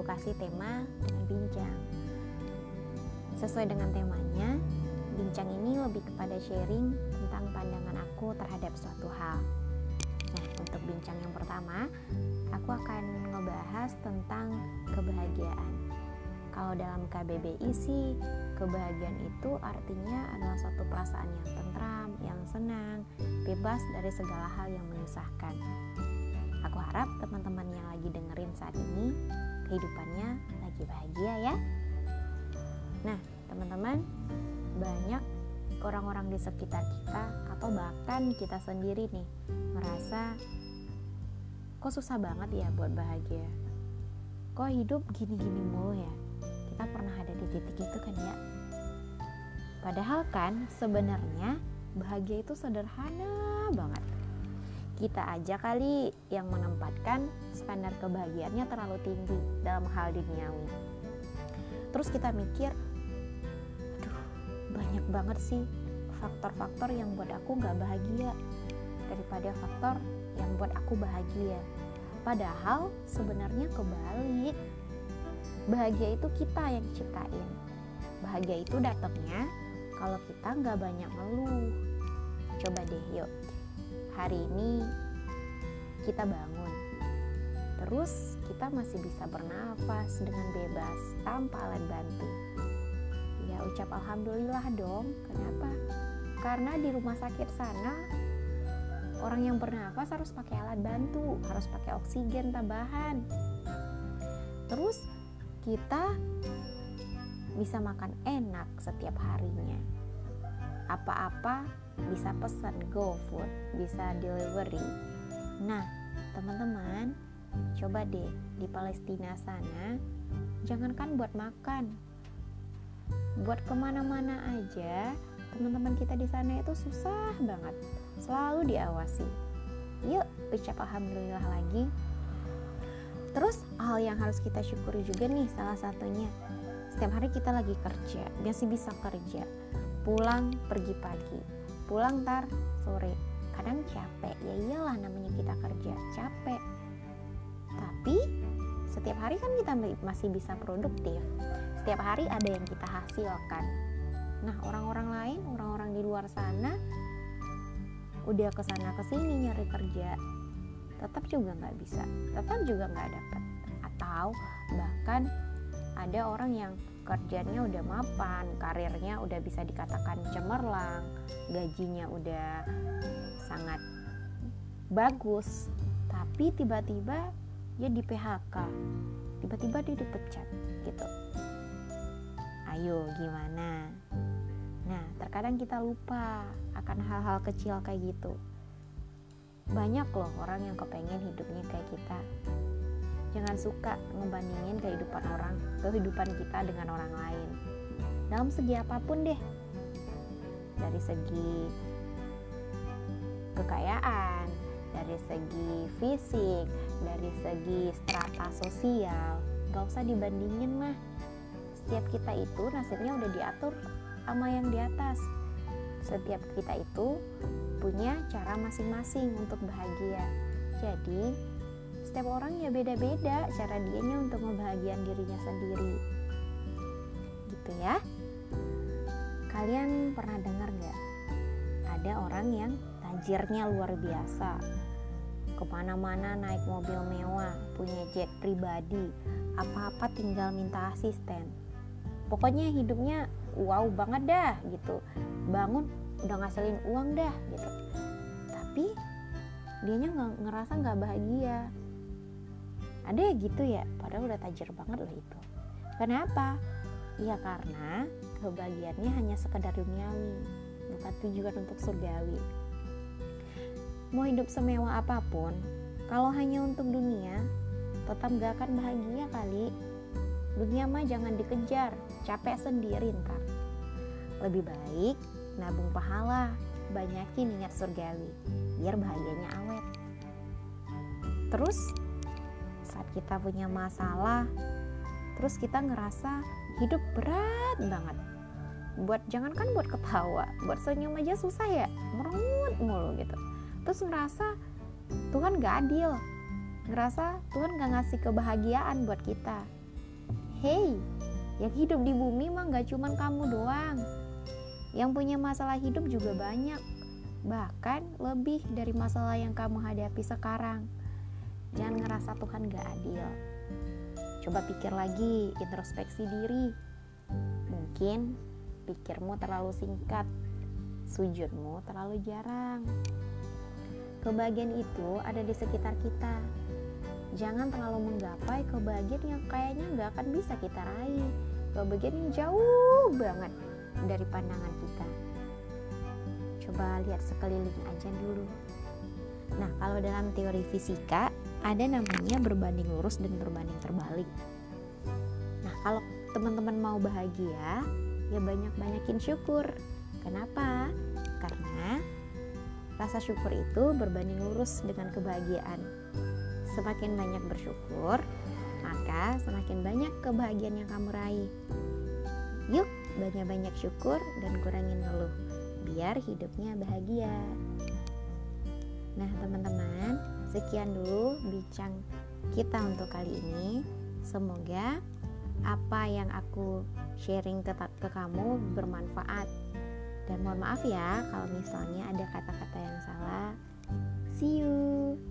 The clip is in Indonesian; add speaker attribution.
Speaker 1: aku kasih tema dengan bincang. Sesuai dengan temanya, bincang ini lebih kepada sharing tentang pandangan aku terhadap suatu hal. Nah, untuk bincang yang pertama, aku akan ngebahas tentang kebahagiaan. Kalau dalam KBBI sih, kebahagiaan itu artinya adalah suatu perasaan yang tentram, yang senang, bebas dari segala hal yang menyusahkan. Aku harap teman-teman saat ini kehidupannya lagi bahagia ya. Nah, teman-teman, banyak orang-orang di sekitar kita atau bahkan kita sendiri nih merasa kok susah banget ya buat bahagia. Kok hidup gini-gini mulu ya? Kita pernah ada di titik itu kan ya? Padahal kan sebenarnya bahagia itu sederhana banget. Kita aja kali yang menempatkan standar kebahagiaannya terlalu tinggi dalam hal duniawi. Terus kita mikir, aduh banyak banget sih faktor-faktor yang buat aku gak bahagia daripada faktor yang buat aku bahagia. Padahal sebenarnya kebalik. Bahagia itu kita yang ciptain. Bahagia itu datangnya kalau kita nggak banyak ngeluh. Coba deh yuk, hari ini kita bangun. Terus kita masih bisa bernafas dengan bebas tanpa alat bantu. Ya ucap alhamdulillah dong. Kenapa? Karena di rumah sakit sana orang yang bernafas harus pakai alat bantu, harus pakai oksigen tambahan. Terus kita bisa makan enak setiap harinya. Apa-apa bisa pesan GoFood, bisa delivery. Nah, teman-teman, coba deh di Palestina sana, jangankan buat makan, buat ke mana-mana aja, teman-teman kita di sana itu susah banget, selalu diawasi. Yuk, ucap alhamdulillah lagi. Terus hal yang harus kita syukuri juga nih salah satunya setiap hari kita lagi kerja masih bisa kerja pulang pergi pagi. Pulang tar sore. Kadang capek. Ya iyalah namanya kita kerja capek. Tapi setiap hari kan kita masih bisa produktif. Setiap hari ada yang kita hasilkan. Nah orang-orang lain orang-orang di luar sana udah ke sana ke sini nyari kerja tetap juga nggak bisa tetap juga nggak dapat atau bahkan ada orang yang kerjanya udah mapan, karirnya udah bisa dikatakan cemerlang, gajinya udah sangat bagus, tapi tiba-tiba dia di PHK, tiba-tiba dia dipecat gitu. Ayo gimana? Nah, terkadang kita lupa akan hal-hal kecil kayak gitu. Banyak loh orang yang kepengen hidupnya kayak kita, jangan suka ngebandingin kehidupan orang kehidupan kita dengan orang lain. Dalam segi apa pun deh. Dari segi kekayaan dari segi fisik dari segi strata sosial gak usah dibandingin mah. Setiap kita itu nasibnya udah diatur sama yang di atas. Setiap kita itu punya cara masing-masing untuk bahagia. Jadi setiap orang ya beda-beda cara dianya untuk membahagiakan dirinya sendiri. Gitu ya. Kalian pernah dengar gak ada orang yang tajirnya luar biasa. Ke mana-mana naik mobil mewah punya jet pribadi apa-apa tinggal minta asisten. Pokoknya hidupnya wow banget dah gitu. Bangun udah ngasilin uang dah gitu. Tapi dianya nggak ngerasa nggak bahagia ada ya gitu ya padahal udah tajir banget loh itu. Kenapa? Ya karena kebahagiaannya hanya sekedar duniawi bukan tujuan untuk surgawi. Mau hidup semewah apa pun kalau hanya untuk dunia tetap gak akan bahagia kali. Dunia mah jangan dikejar capek sendiri ntar. Lebih baik nabung pahala banyakin ingat surgawi biar bahagianya awet. Terus saat kita punya masalah terus kita ngerasa hidup berat banget buat jangankan buat ketawa buat senyum aja susah ya merengut mulu gitu terus ngerasa Tuhan gak adil ngerasa Tuhan gak ngasih kebahagiaan buat kita Hei, yang hidup di bumi mah gak cuman kamu doang. Yang punya masalah hidup juga banyak. Bahkan lebih dari masalah yang kamu hadapi sekarang. Jangan ngerasa Tuhan gak adil. Coba pikir lagi, introspeksi diri. Mungkin pikirmu terlalu singkat, sujudmu terlalu jarang. Kebahagiaan itu ada di sekitar kita. Jangan terlalu menggapai kebahagiaan yang kayaknya nggak akan bisa kita raih. Kebahagiaan yang jauh banget dari pandangan kita. Coba lihat sekeliling aja dulu. Nah, kalau dalam teori fisika ada namanya berbanding lurus dan berbanding terbalik. Nah, kalau teman-teman mau bahagia, ya banyak-banyakin syukur. Kenapa? Karena rasa syukur itu berbanding lurus dengan kebahagiaan. Semakin banyak bersyukur, maka semakin banyak kebahagiaan yang kamu raih. Yuk, banyak-banyak syukur dan kurangin ngeluh, biar hidupnya bahagia. Nah, teman-teman, sekian dulu bincang kita untuk kali ini. Semoga apa yang aku sharing ke, ke kamu bermanfaat. Dan mohon maaf ya kalau misalnya ada kata-kata yang salah. See you